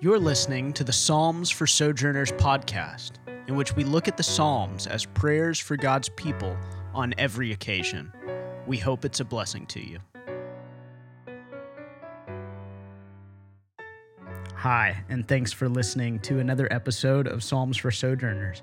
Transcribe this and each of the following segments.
You're listening to the Psalms for Sojourners podcast, in which we look at the Psalms as prayers for God's people on every occasion. We hope it's a blessing to you. Hi, and thanks for listening to another episode of Psalms for Sojourners.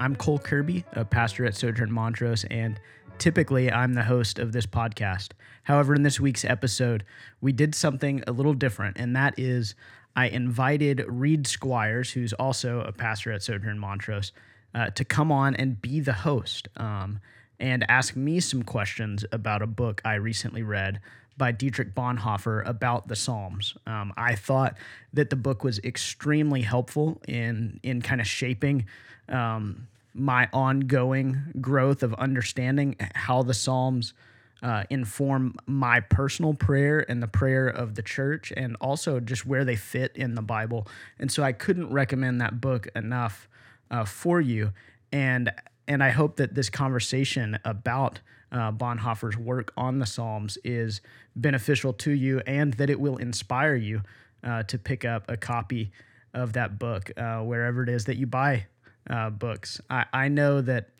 I'm Cole Kirby, a pastor at Sojourn Montrose, and typically I'm the host of this podcast. However, in this week's episode, we did something a little different, and that is I invited Reed Squires, who's also a pastor at Sojourn Montrose, uh, to come on and be the host um, and ask me some questions about a book I recently read by Dietrich Bonhoeffer about the Psalms. Um, I thought that the book was extremely helpful in in kind of shaping um, my ongoing growth of understanding how the Psalms uh, inform my personal prayer and the prayer of the church, and also just where they fit in the Bible. And so I couldn't recommend that book enough uh, for you. And and I hope that this conversation about uh, Bonhoeffer's work on the Psalms is beneficial to you, and that it will inspire you uh, to pick up a copy of that book uh, wherever it is that you buy uh, books. I, I know that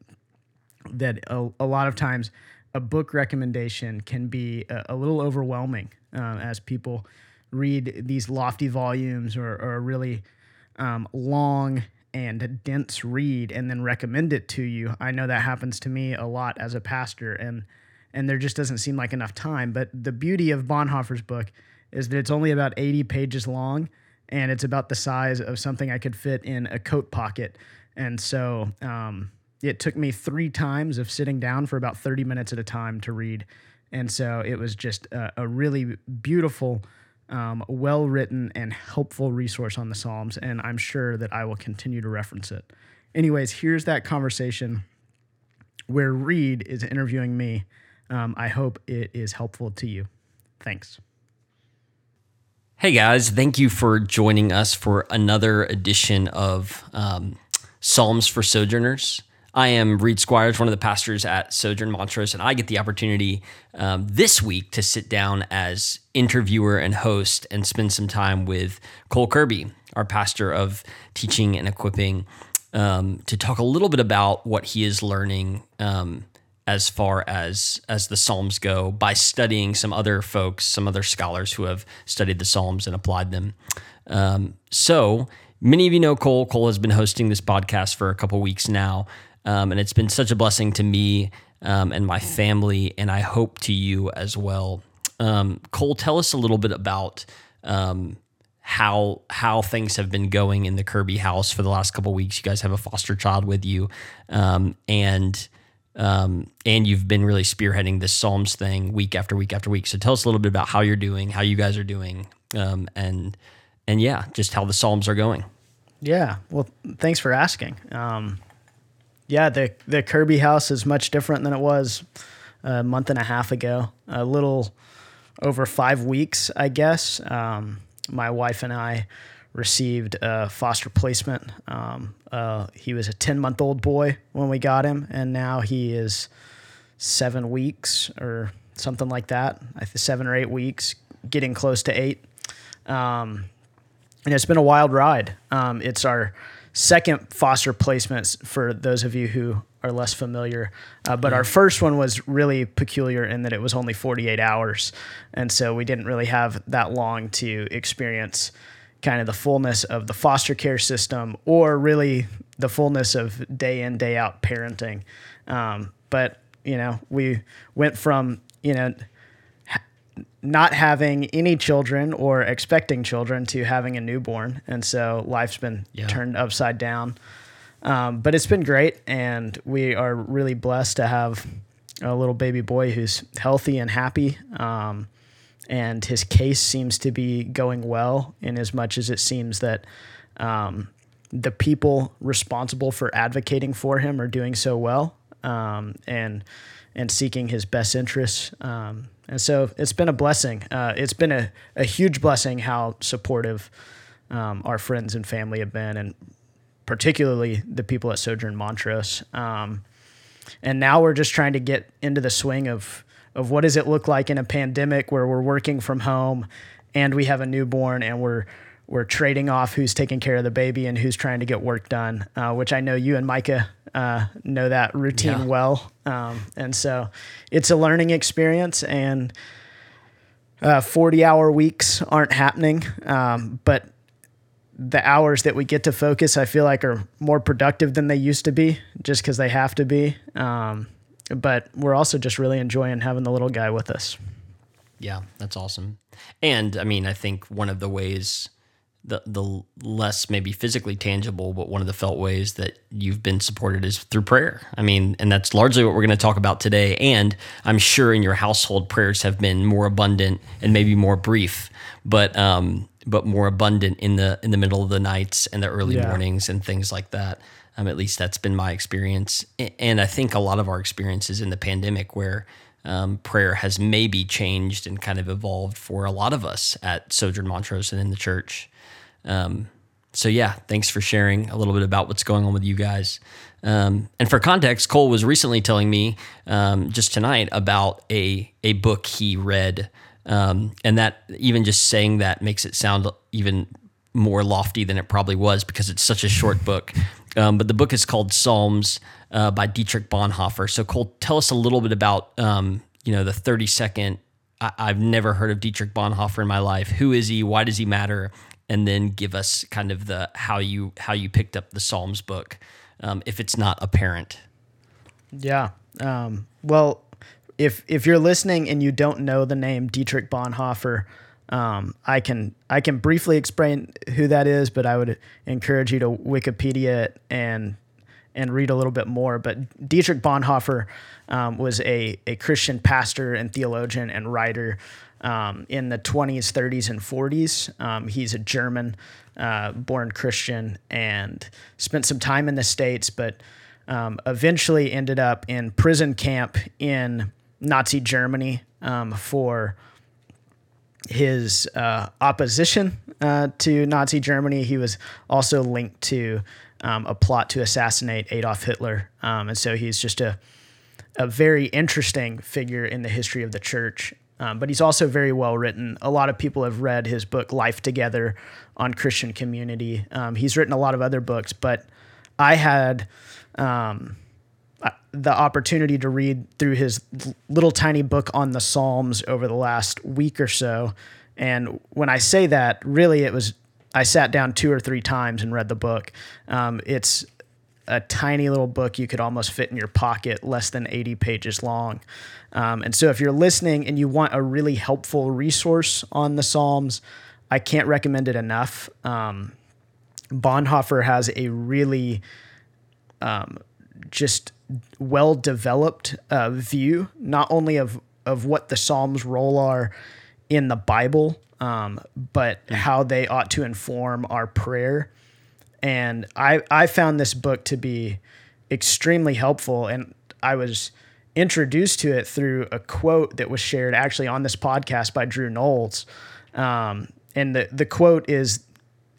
that a, a lot of times a book recommendation can be a, a little overwhelming um, as people read these lofty volumes or, or a really um, long and dense read and then recommend it to you. I know that happens to me a lot as a pastor and and there just doesn't seem like enough time. But the beauty of Bonhoeffer's book is that it's only about 80 pages long and it's about the size of something I could fit in a coat pocket. And so um, it took me three times of sitting down for about 30 minutes at a time to read. And so it was just a, a really beautiful, um, well written, and helpful resource on the Psalms. And I'm sure that I will continue to reference it. Anyways, here's that conversation where Reed is interviewing me. Um, I hope it is helpful to you. Thanks. Hey guys, thank you for joining us for another edition of um, Psalms for Sojourners. I am Reed Squires, one of the pastors at Sojourn Montrose, and I get the opportunity um, this week to sit down as interviewer and host and spend some time with Cole Kirby, our pastor of teaching and equipping, um, to talk a little bit about what he is learning um, as far as as the Psalms go by studying some other folks, some other scholars who have studied the Psalms and applied them. Um, so many of you know Cole. Cole has been hosting this podcast for a couple weeks now. Um, and it's been such a blessing to me um, and my family, and I hope to you as well. Um, Cole, tell us a little bit about um, how how things have been going in the Kirby house for the last couple weeks. You guys have a foster child with you, um, and um, and you've been really spearheading this Psalms thing week after week after week. So tell us a little bit about how you're doing, how you guys are doing, and and yeah, just how the Psalms are going. Yeah, well, thanks for asking. Um, yeah, the the Kirby house is much different than it was a month and a half ago. A little over five weeks, I guess. Um, my wife and I received a foster placement. Um, uh, he was a 10 month old boy when we got him, and now he is seven weeks or something like that. Seven or eight weeks, getting close to eight. Um, and it's been a wild ride. Um, it's our second foster placements for those of you who are less familiar. Uh, but our first one was really peculiar in that it was only 48 hours. And so we didn't really have that long to experience kind of the fullness of the foster care system or really the fullness of day in, day out parenting. Um, but, you know, we went from, you know, not having any children or expecting children to having a newborn. And so life's been yeah. turned upside down. Um, but it's been great. And we are really blessed to have a little baby boy who's healthy and happy. Um, and his case seems to be going well in as much as it seems that um, the people responsible for advocating for him are doing so well um, and and seeking his best interests. Um, and so it's been a blessing. Uh, it's been a, a huge blessing how supportive um, our friends and family have been, and particularly the people at Sojourn Montrose. Um, and now we're just trying to get into the swing of of what does it look like in a pandemic where we're working from home and we have a newborn and we're we're trading off who's taking care of the baby and who's trying to get work done, uh, which I know you and Micah uh, know that routine Yeah. well. Um, and so it's a learning experience, and uh, 40 hour weeks aren't happening. Um, but the hours that we get to focus, I feel like, are more productive than they used to be just because they have to be. Um, but we're also just really enjoying having the little guy with us. Yeah, that's awesome. And I mean, I think one of the ways the the less maybe physically tangible, but one of the felt ways that you've been supported is through prayer. I mean, and that's largely what we're going to talk about today. And I'm sure in your household, prayers have been more abundant and maybe more brief, but um, but more abundant in the in the middle of the nights and the early Yeah. mornings and things like that. Um, at least that's been my experience, and I think a lot of our experiences in the pandemic where um, prayer has maybe changed and kind of evolved for a lot of us at Sojourn Montrose and in the church. Um, so yeah, thanks for sharing a little bit about what's going on with you guys. Um, and for context, Cole was recently telling me um, just tonight about a a book he read, um, and that even just saying that makes it sound even more lofty than it probably was because it's such a short book. Um, but the book is called Psalms uh, by Dietrich Bonhoeffer. So Cole, tell us a little bit about um, you know the thirty second. I've never heard of Dietrich Bonhoeffer in my life. Who is he? Why does he matter? And then give us kind of the how you how you picked up the Psalms book, um, if it's not apparent. Yeah. Um, well, if if you're listening and you don't know the name Dietrich Bonhoeffer, um, I can I can briefly explain who that is, but I would encourage you to Wikipedia it and and read a little bit more. But Dietrich Bonhoeffer um, was a a Christian pastor and theologian and writer. Um, in the 20s, 30s, and 40s, um, he's a German uh, born Christian and spent some time in the States, but um, eventually ended up in prison camp in Nazi Germany um, for his uh, opposition uh, to Nazi Germany. He was also linked to um, a plot to assassinate Adolf Hitler. Um, and so he's just a, a very interesting figure in the history of the church. Um, but he's also very well written. A lot of people have read his book, Life Together, on Christian Community. Um, he's written a lot of other books, but I had um, the opportunity to read through his little tiny book on the Psalms over the last week or so. And when I say that, really, it was I sat down two or three times and read the book. Um, it's a tiny little book you could almost fit in your pocket, less than 80 pages long. Um, and so, if you're listening and you want a really helpful resource on the Psalms, I can't recommend it enough. Um, Bonhoeffer has a really um, just well developed uh, view, not only of of what the Psalms' role are in the Bible, um, but how they ought to inform our prayer. And I I found this book to be extremely helpful, and I was introduced to it through a quote that was shared actually on this podcast by Drew Knowles. Um, and the the quote is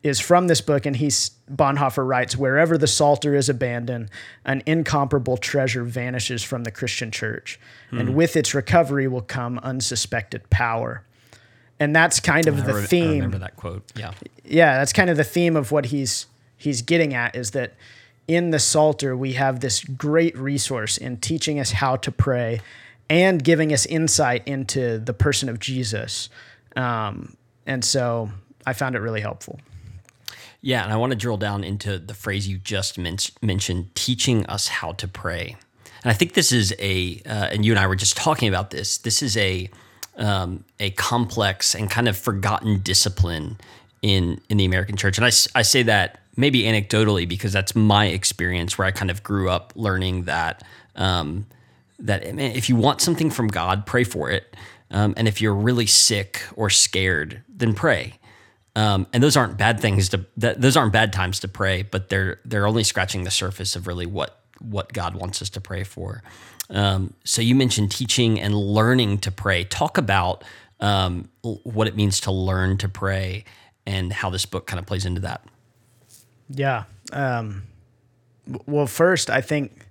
is from this book, and he's Bonhoeffer writes, "Wherever the Psalter is abandoned, an incomparable treasure vanishes from the Christian church, and with its recovery will come unsuspected power." And that's kind of I the re- I theme remember that quote. Yeah. yeah, that's kind of the theme of what he's he's getting at is that in the Psalter we have this great resource in teaching us how to pray and giving us insight into the person of Jesus. Um, and so I found it really helpful. Yeah, and I want to drill down into the phrase you just men- mentioned, teaching us how to pray. And I think this is a, uh, and you and I were just talking about this. This is a um, a complex and kind of forgotten discipline in in the American church. And I, I say that maybe anecdotally because that's my experience where I kind of grew up learning that um, that if you want something from God, pray for it. Um, and if you're really sick or scared, then pray. Um, and those aren't bad things to that, those aren't bad times to pray, but they're they're only scratching the surface of really what what God wants us to pray for. Um, so you mentioned teaching and learning to pray. Talk about um, what it means to learn to pray and how this book kind of plays into that. Yeah. Um, well, first, I think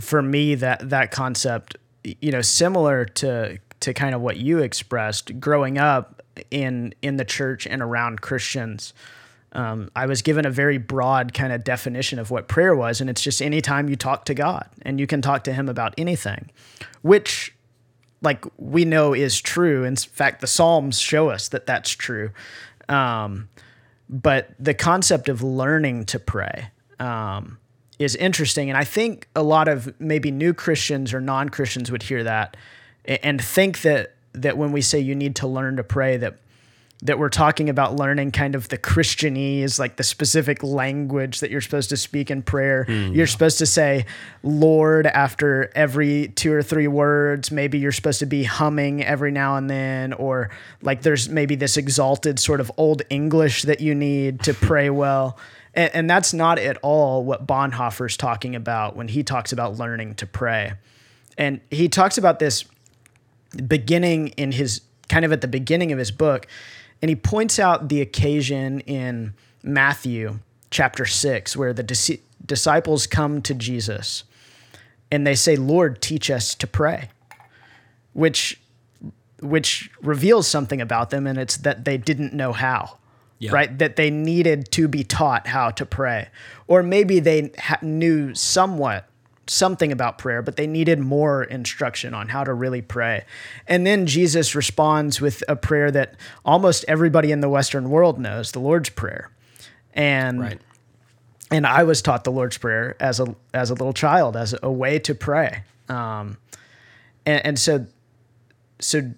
for me that that concept, you know, similar to to kind of what you expressed growing up, in in the church and around Christians, um, I was given a very broad kind of definition of what prayer was, and it's just anytime you talk to God and you can talk to Him about anything, which like we know is true. In fact, the Psalms show us that that's true. Um, but the concept of learning to pray um, is interesting, and I think a lot of maybe new Christians or non Christians would hear that and think that that when we say you need to learn to pray, that that we're talking about learning kind of the Christianese, like the specific language that you're supposed to speak in prayer. Mm. You're supposed to say Lord after every two or three words. Maybe you're supposed to be humming every now and then, or like there's maybe this exalted sort of old English that you need to pray well. And, and that's not at all what Bonhoeffer's talking about when he talks about learning to pray. And he talks about this beginning in his kind of at the beginning of his book and he points out the occasion in Matthew chapter 6 where the dis- disciples come to Jesus and they say, "Lord, teach us to pray." Which which reveals something about them and it's that they didn't know how. Yep. Right? That they needed to be taught how to pray. Or maybe they ha- knew somewhat something about prayer, but they needed more instruction on how to really pray. And then Jesus responds with a prayer that almost everybody in the Western world knows, the Lord's Prayer. And right. and I was taught the Lord's Prayer as a as a little child as a way to pray. Um, and, and so so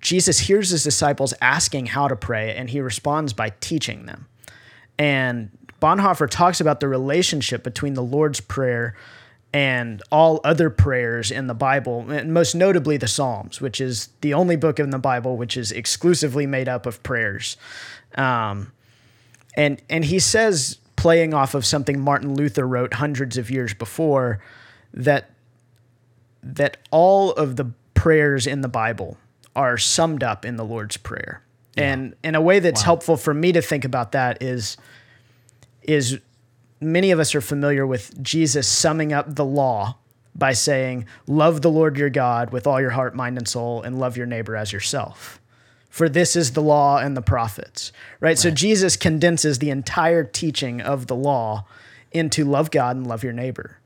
Jesus hears his disciples asking how to pray, and he responds by teaching them. And Bonhoeffer talks about the relationship between the Lord's Prayer and all other prayers in the Bible, and most notably the Psalms, which is the only book in the Bible which is exclusively made up of prayers. Um, and and he says, playing off of something Martin Luther wrote hundreds of years before, that that all of the prayers in the Bible are summed up in the Lord's Prayer. Yeah. And in a way that's wow. helpful for me to think about that is is many of us are familiar with Jesus summing up the law by saying, Love the Lord your God with all your heart, mind, and soul, and love your neighbor as yourself. For this is the law and the prophets, right? right? So Jesus condenses the entire teaching of the law into love God and love your neighbor.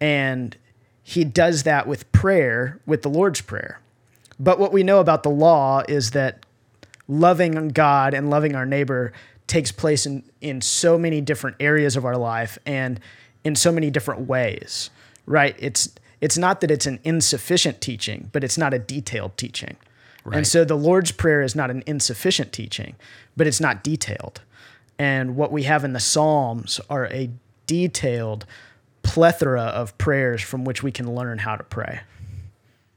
And he does that with prayer, with the Lord's Prayer. But what we know about the law is that loving God and loving our neighbor takes place in, in so many different areas of our life and in so many different ways, right? It's, it's not that it's an insufficient teaching, but it's not a detailed teaching. Right. And so the Lord's Prayer is not an insufficient teaching, but it's not detailed. And what we have in the Psalms are a detailed plethora of prayers from which we can learn how to pray.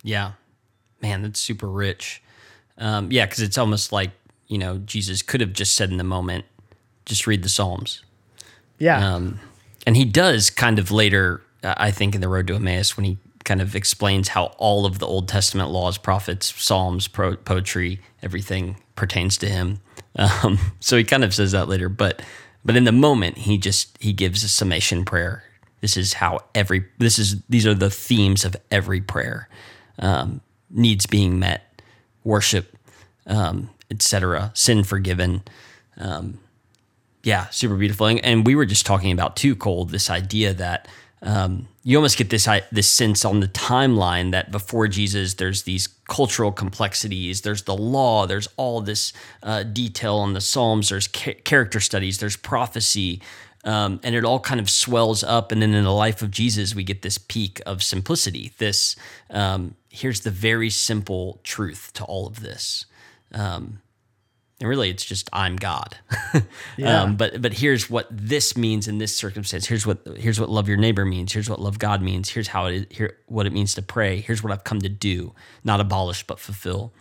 Yeah. Man, that's super rich. Um, yeah, because it's almost like you know, Jesus could have just said in the moment, just read the Psalms. Yeah. Um, and he does kind of later, I think, in the Road to Emmaus, when he kind of explains how all of the Old Testament laws, prophets, Psalms, pro- poetry, everything pertains to him. Um, so he kind of says that later, but but in the moment, he just he gives a summation prayer. This is how every this is these are the themes of every prayer. Um, needs being met, worship, um, etc. Sin forgiven. Um, yeah, super beautiful. And, and, we were just talking about too, Cole, this idea that um, you almost get this this sense on the timeline that before Jesus, there's these cultural complexities, there's the law, there's all this uh, detail on the Psalms, there's ca- character studies, there's prophecy. Um, and it all kind of swells up. And then in the life of Jesus, we get this peak of simplicity. This um, here's the very simple truth to all of this. Um, and really, it's just I'm God. yeah. Um, but but here's what this means in this circumstance. Here's what here's what love your neighbor means. Here's what love God means. Here's how it is, here what it means to pray. Here's what I've come to do, not abolish but fulfill.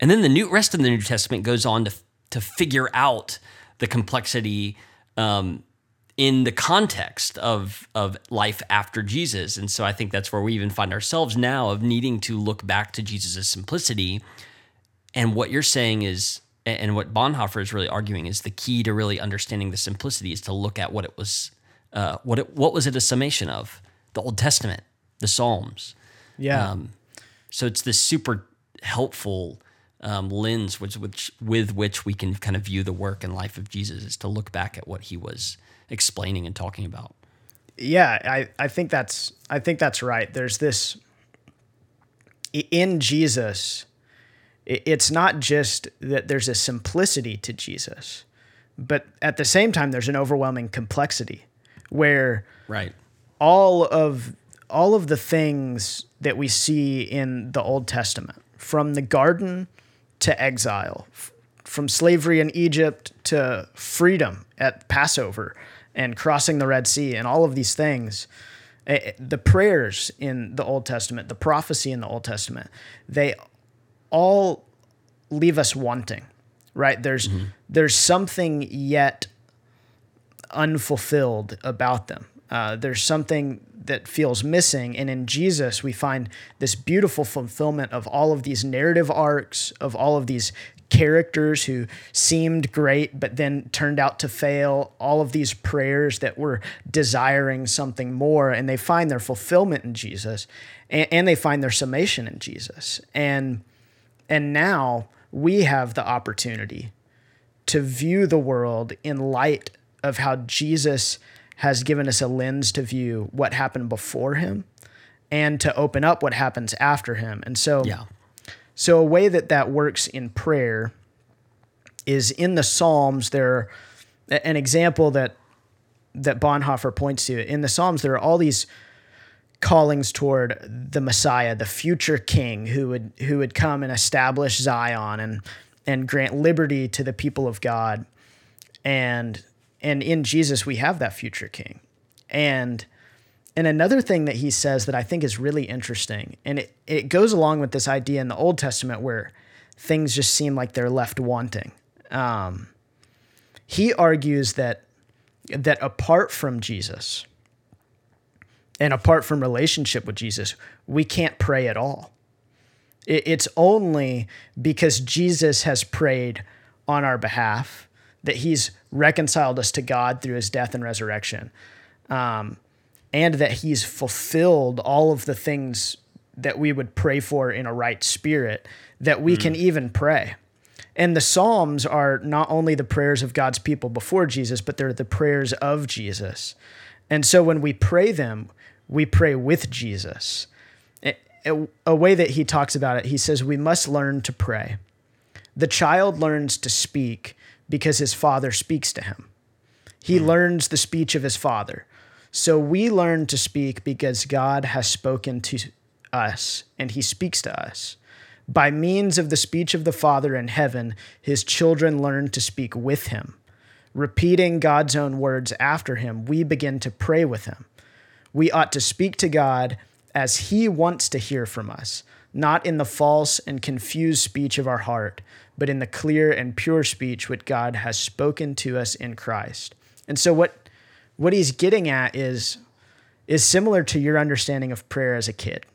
And then the new rest of the New Testament goes on to to figure out the complexity um, in the context of of life after Jesus. And so I think that's where we even find ourselves now of needing to look back to Jesus' simplicity and what you're saying is, and what Bonhoeffer is really arguing is the key to really understanding the simplicity is to look at what it was, uh, what it, what was it a summation of? The Old Testament, the Psalms. Yeah. Um, so it's this super helpful um, lens which, which with which we can kind of view the work and life of Jesus is to look back at what he was explaining and talking about. Yeah, I, I think that's I think that's right. There's this in Jesus, it's not just that there's a simplicity to Jesus, but at the same time there's an overwhelming complexity where right. all of all of the things that we see in the Old Testament, from the garden to exile, f- from slavery in Egypt to freedom at Passover and crossing the Red Sea, and all of these things, eh, the prayers in the Old Testament, the prophecy in the Old Testament, they all leave us wanting, right? There's there's something yet unfulfilled about them. Uh, there's something that feels missing. And in Jesus, we find this beautiful fulfillment of all of these narrative arcs, of all of these characters who seemed great but then turned out to fail, all of these prayers that were desiring something more, and they find their fulfillment in Jesus and, and they find their summation in Jesus. And and now we have the opportunity to view the world in light of how Jesus has given us a lens to view what happened before him and to open up what happens after him. And so yeah so a way that that works in prayer is in the Psalms there an example that that Bonhoeffer points to in the Psalms there are all these callings toward the Messiah, the future king who would who would come and establish Zion and and grant liberty to the people of God. And and in Jesus we have that future king. And and another thing that he says that I think is really interesting, and it, it goes along with this idea in the Old Testament where things just seem like they're left wanting. Um, he argues that that apart from Jesus and apart from relationship with Jesus, we can't pray at all. It's only because Jesus has prayed on our behalf that he's reconciled us to God through his death and resurrection. Um, and that he's fulfilled all of the things that we would pray for in a right spirit, that we mm. can even pray. And the Psalms are not only the prayers of God's people before Jesus, but they're the prayers of Jesus. And so when we pray them, we pray with Jesus. A way that he talks about it, he says, we must learn to pray. The child learns to speak because his father speaks to him. He mm. learns the speech of his father. So we learn to speak because God has spoken to us and he speaks to us. By means of the speech of the Father in heaven, his children learn to speak with him. Repeating God's own words after him, we begin to pray with him. We ought to speak to God as he wants to hear from us, not in the false and confused speech of our heart, but in the clear and pure speech which God has spoken to us in Christ. And so, what what he's getting at is is similar to your understanding of prayer as a kid.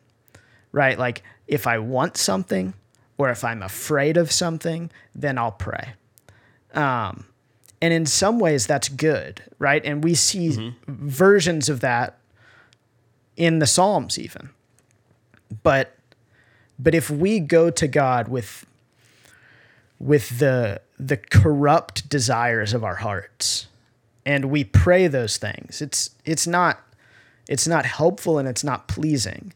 Right? Like if I want something or if I'm afraid of something, then I'll pray. Um, and in some ways that's good, right? And we see mm-hmm. versions of that in the Psalms even. But but if we go to God with with the the corrupt desires of our hearts, and we pray those things. It's it's not it's not helpful and it's not pleasing.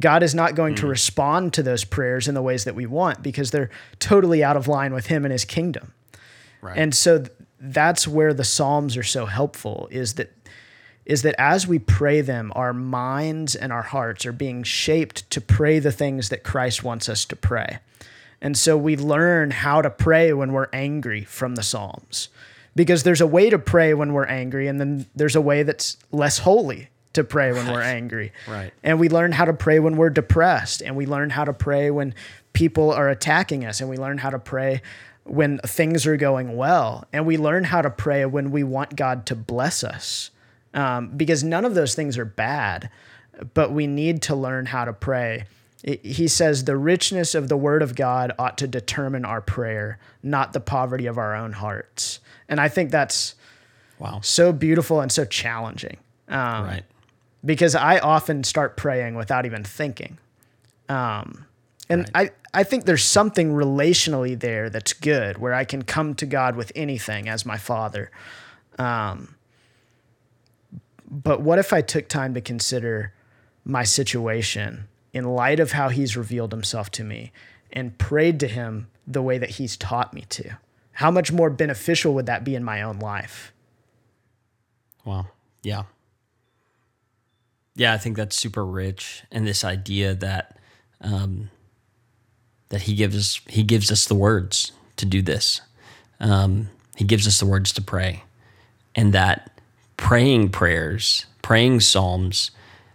God is not going mm. to respond to those prayers in the ways that we want because they're totally out of line with him and his kingdom. Right. And so that's where the psalms are so helpful is that is that as we pray them our minds and our hearts are being shaped to pray the things that Christ wants us to pray. And so we learn how to pray when we're angry from the psalms because there's a way to pray when we're angry, and then there's a way that's less holy to pray when we're angry. Right. And we learn how to pray when we're depressed, and we learn how to pray when people are attacking us, and we learn how to pray when things are going well, and we learn how to pray when we want God to bless us. Um, because none of those things are bad, but we need to learn how to pray. It, he says the richness of the word of God ought to determine our prayer, not the poverty of our own hearts. And I think that's wow so beautiful and so challenging. Um, right. Because I often start praying without even thinking. Um, And I, I think there's something relationally there that's good where I can come to God with anything as my father. Um, but what if I took time to consider my situation in light of how he's revealed himself to me and prayed to him the way that he's taught me to? How much more beneficial would that be in my own life? Wow. Yeah. Yeah, I think that's super rich, and this idea that um, that he gives he gives us the words to do this. Um, he gives us the words to pray, and that praying prayers, praying psalms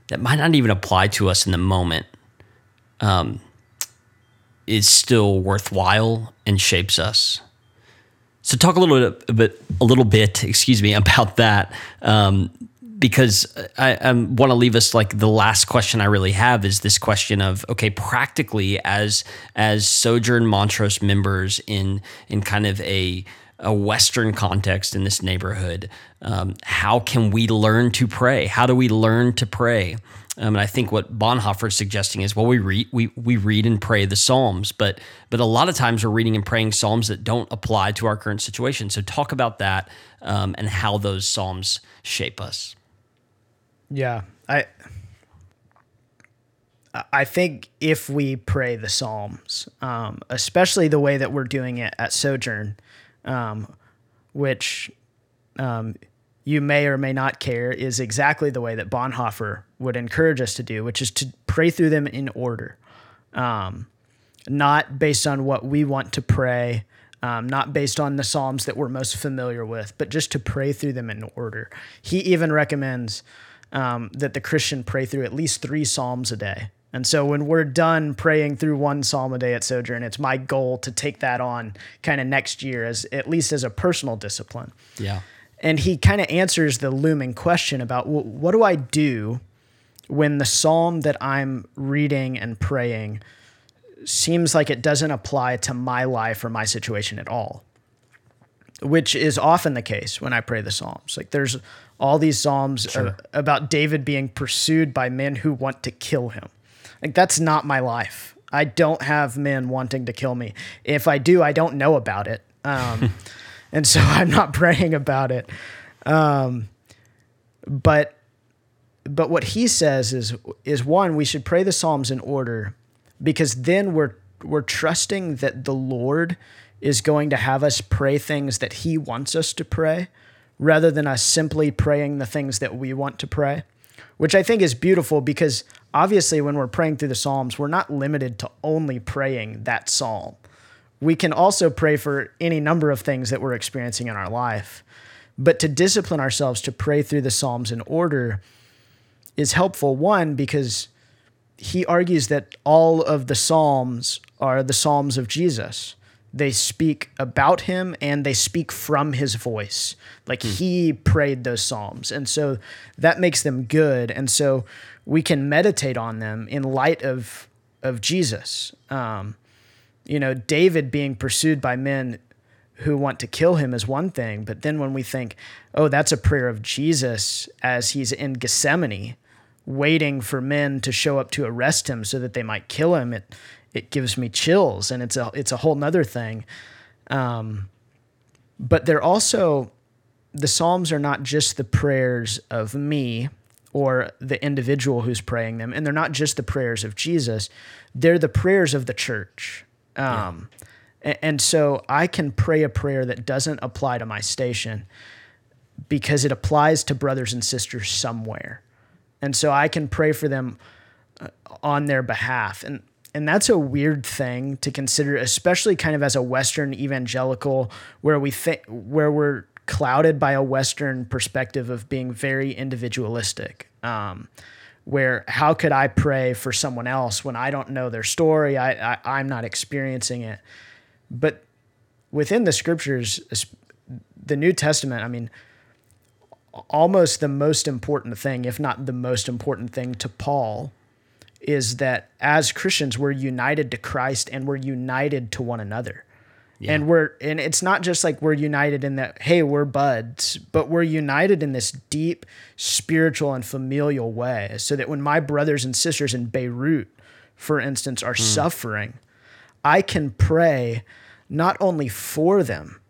that might not even apply to us in the moment, um, is still worthwhile and shapes us. So talk a little bit, a little bit, excuse me, about that, um, because I, I want to leave us like the last question I really have is this question of okay, practically as as Sojourn Montrose members in in kind of a a Western context in this neighborhood, um, how can we learn to pray? How do we learn to pray? Um, and I think what Bonhoeffer is suggesting is, well, we read we we read and pray the Psalms, but but a lot of times we're reading and praying Psalms that don't apply to our current situation. So talk about that um, and how those Psalms shape us. Yeah, I I think if we pray the Psalms, um, especially the way that we're doing it at Sojourn, um, which um, you may or may not care is exactly the way that Bonhoeffer would encourage us to do, which is to pray through them in order, um, not based on what we want to pray, um, not based on the Psalms that we're most familiar with, but just to pray through them in order. He even recommends um, that the Christian pray through at least three Psalms a day. And so when we're done praying through one psalm a day at Sojourn, it's my goal to take that on kind of next year as at least as a personal discipline. Yeah and he kind of answers the looming question about well, what do I do when the psalm that I'm reading and praying seems like it doesn't apply to my life or my situation at all, which is often the case when I pray the psalms. Like there's all these psalms sure. about David being pursued by men who want to kill him. Like that's not my life. I don't have men wanting to kill me. If I do, I don't know about it. Um, and so I'm not praying about it. Um, but but what he says is is one we should pray the psalms in order because then we're we're trusting that the Lord is going to have us pray things that he wants us to pray rather than us simply praying the things that we want to pray which I think is beautiful because obviously when we're praying through the psalms we're not limited to only praying that psalm we can also pray for any number of things that we're experiencing in our life. But to discipline ourselves to pray through the Psalms in order is helpful. One, because he argues that all of the Psalms are the Psalms of Jesus. They speak about him and they speak from his voice. Like hmm. he prayed those Psalms. And so that makes them good. And so we can meditate on them in light of, of Jesus. Um, you know, David being pursued by men who want to kill him is one thing, but then when we think, oh, that's a prayer of Jesus as he's in Gethsemane, waiting for men to show up to arrest him so that they might kill him, it it gives me chills, and it's a it's a whole nother thing. Um, but they're also the Psalms are not just the prayers of me or the individual who's praying them, and they're not just the prayers of Jesus. They're the prayers of the church. Um, yeah. And so I can pray a prayer that doesn't apply to my station because it applies to brothers and sisters somewhere. And so I can pray for them uh, on their behalf. And and that's a weird thing to consider, especially kind of as a Western evangelical, where we think where we're clouded by a Western perspective of being very individualistic. Um, where how could I pray for someone else when I don't know their story? I, I I'm not experiencing it. But within the scriptures, the New Testament, I mean, almost the most important thing, if not the most important thing to Paul, is that as Christians, we're united to Christ and we're united to one another. Yeah. And we're and it's not just like we're united in that hey we're buds, but we're united in this deep spiritual and familial way so that when my brothers and sisters in Beirut for instance, are suffering, I can pray not only for them,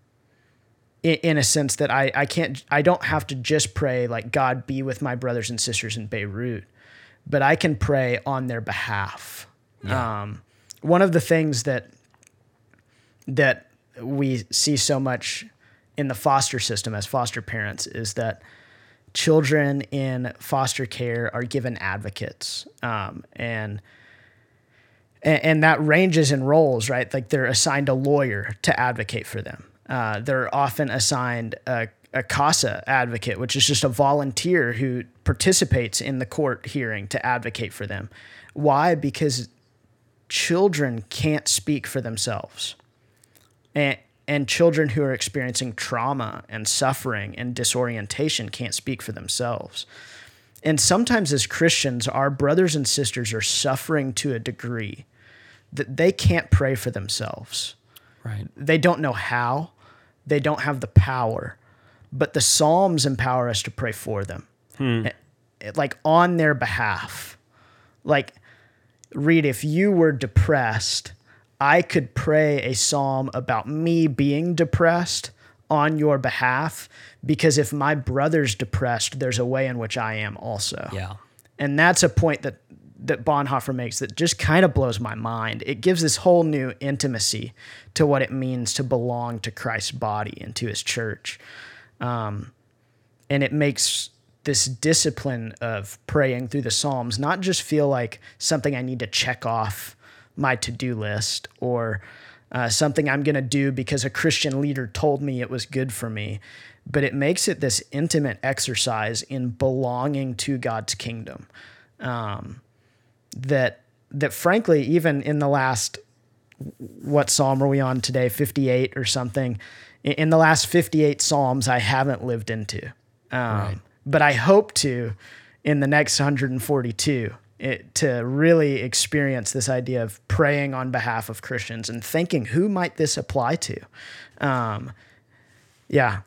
in, in a sense that I, I can't, I don't have to just pray like, God be with my brothers and sisters in Beirut, but I can pray on their behalf. Um, one of the things that, that we see so much in the foster system as foster parents is that children in foster care are given advocates um, and, and that ranges in roles right? Like they're assigned a lawyer to advocate for them. Uh, they're often assigned a, a casa advocate which is just a volunteer who participates in the court hearing to advocate for them. Why? Because children can't speak for themselves and and children who are experiencing trauma and suffering and disorientation can't speak for themselves. And sometimes as Christians, our brothers and sisters are suffering to a degree that they can't pray for themselves. Right. They don't know how, they don't have the power, but the Psalms empower us to pray for them, Eh, eh, like on their behalf. Like, Reed if you were depressed, I could pray a psalm about me being depressed on your behalf because if my brother's depressed, there's a way in which I am also. Yeah. And that's a point that that Bonhoeffer makes that just kind of blows my mind. It gives this whole new intimacy to what it means to belong to Christ's body and to his church. Um, and it makes this discipline of praying through the Psalms not just feel like something I need to check off my to do list or uh, something I'm going to do because a Christian leader told me it was good for me, but it makes it this intimate exercise in belonging to God's kingdom. Um, that that frankly, even in the last what psalm are we on today, 58 or something, in- in the last 58 psalms, I haven't lived into, um, but I hope to in the next 142 it, to really experience this idea of praying on behalf of Christians and thinking who might this apply to. Um, yeah,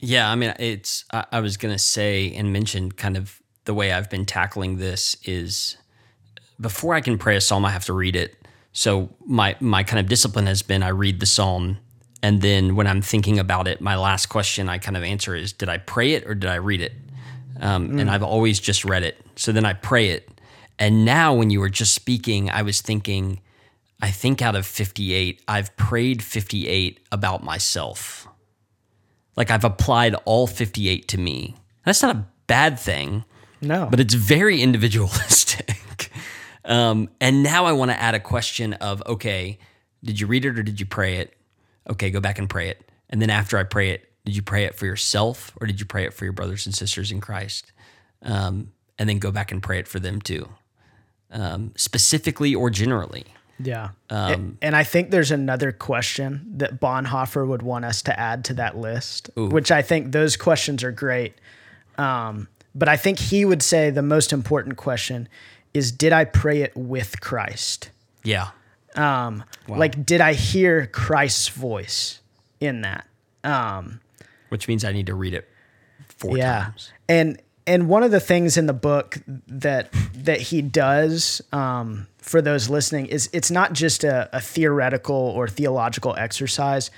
Yeah, I mean, it's. I, I was gonna say and mention kind of the way I've been tackling this is before I can pray a psalm, I have to read it. So my my kind of discipline has been I read the psalm, and then when I'm thinking about it, my last question I kind of answer is, did I pray it or did I read it? Um, And I've always just read it. So then I pray it, and now when you were just speaking, I was thinking, I think out of 58, I've prayed 58 about myself. Like I've applied all 58 to me. That's not a bad thing, no, but it's very individualistic. um, and now I want to add a question of okay, did you read it or did you pray it? Okay, go back and pray it. And then after I pray it, did you pray it for yourself or did you pray it for your brothers and sisters in Christ? Um, and then go back and pray it for them too, um, specifically or generally. Yeah. and, and I think there's another question that Bonhoeffer would want us to add to that list, which I think those questions are great. Um, but I think he would say the most important question is Did I pray it with Christ? Yeah. Um, Like, did I hear Christ's voice in that? Um, Which means I need to read it four yeah times. and and one of the things in the book that that he does um, for those listening is it's not just a, a theoretical or theological exercise.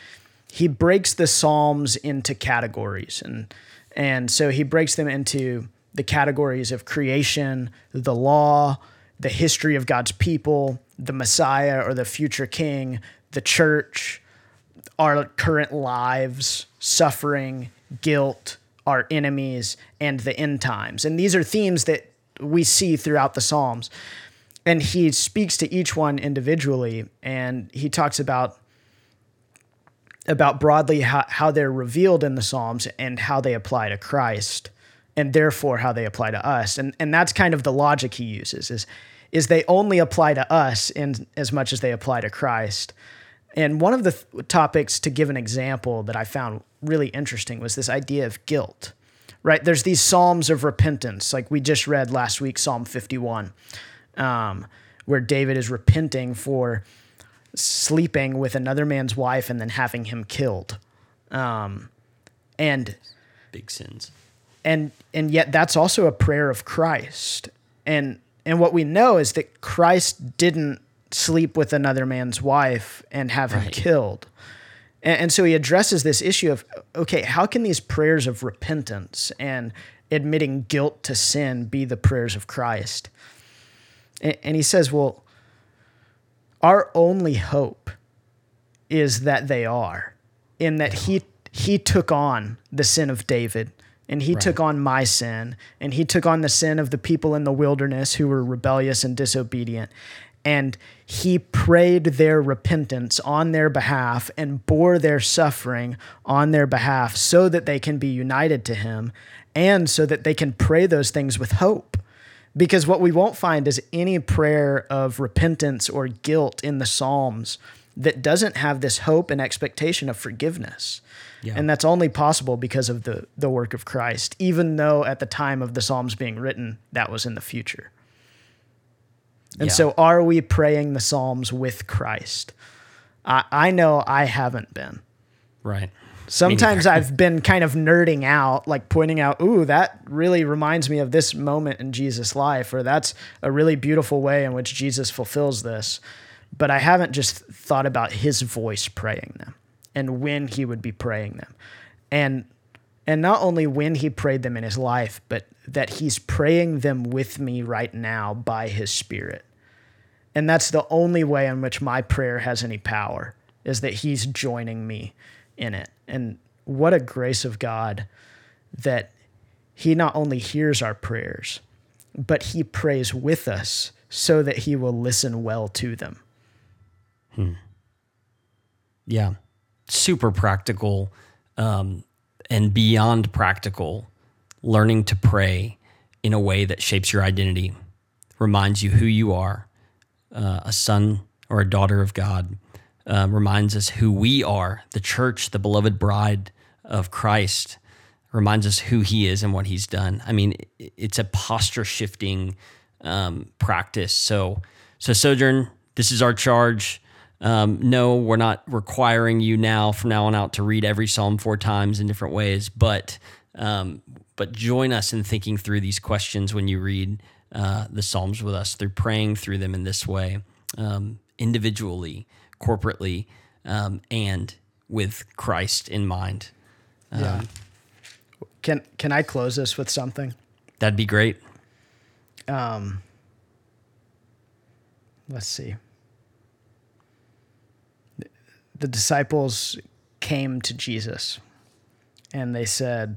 He breaks the psalms into categories and and so he breaks them into the categories of creation the law the history of god's people the messiah or the future king the church our current lives, suffering, guilt, our enemies, and the end times. And these are themes that we see throughout the Psalms. And he speaks to each one individually, and he talks about about broadly how, how they're revealed in the Psalms and how they apply to Christ, and therefore how they apply to us. And and that's kind of the logic he uses is is they only apply to us in as much as they apply to Christ. And one of the th- topics to give an example that I found really interesting was this idea of guilt. Right? There's these psalms of repentance, like we just read last week, Psalm 51, um, where David is repenting for sleeping with another man's wife and then having him killed. Um, and Big sins. and and yet that's also a prayer of Christ. And and what we know is that Christ didn't sleep with another man's wife and have him killed. And, and so he addresses this issue of okay, how can these prayers of repentance and admitting guilt to sin be the prayers of Christ? And, and he says, well, our only hope is that they are, in that he he took on the sin of David and he took on my sin and he took on the sin of the people in the wilderness who were rebellious and disobedient and he prayed their repentance on their behalf and bore their suffering on their behalf so that they can be united to him and so that they can pray those things with hope because what we won't find is any prayer of repentance or guilt in the Psalms that doesn't have this hope and expectation of forgiveness. Yeah. And that's only possible because of the, the work of Christ, even though at the time of the Psalms being written, that was in the future. And Yeah. so, are we praying the Psalms with Christ? I, I know I haven't been. Right. Sometimes I've been kind of nerding out, like pointing out, ooh, that really reminds me of this moment in Jesus' life, or that's a really beautiful way in which Jesus fulfills this. But I haven't just thought about his voice praying them and when he would be praying them. And and not only when he prayed them in his life, but that he's praying them with me right now by his spirit. And that's the only way in which my prayer has any power is that he's joining me in it. And what a grace of God that he not only hears our prayers, but he prays with us so that he will listen well to them. Hmm. Yeah. Super practical um, and beyond practical, learning to pray in a way that shapes your identity, reminds you who you are, uh, a son or a daughter of God, uh, reminds us who we are, the church, the beloved bride of Christ, reminds us who he is and what he's done. I mean, it's a posture shifting um, practice. So, so Sojourn, this is our charge. Um, no, we're not requiring you now from now on out to read every psalm four times in different ways, but um, but join us in thinking through these questions when you read uh, the psalms with us, through praying through them in this way, um, individually, corporately, um, and with Christ in mind. Yeah. Can can I close this with something? That'd be great. Um. Let's see. The disciples came to Jesus and they said,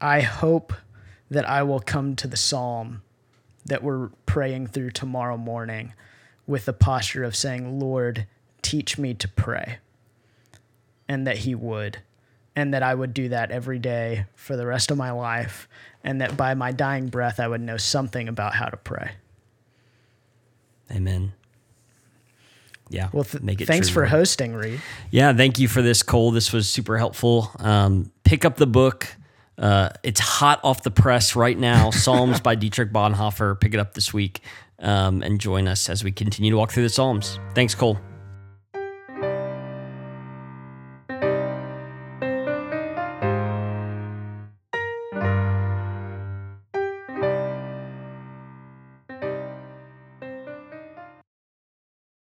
I hope that I will come to the psalm that we're praying through tomorrow morning with the posture of saying, Lord, teach me to pray. And that He would. And that I would do that every day for the rest of my life. And that by my dying breath, I would know something about how to pray. Amen. Yeah. Well, th- make it thanks true, for Lord. hosting, Reed. Yeah, thank you for this, Cole. This was super helpful. Um, pick up the book. Uh, it's hot off the press right now. Psalms by Dietrich Bonhoeffer. Pick it up this week um, and join us as we continue to walk through the Psalms. Thanks, Cole.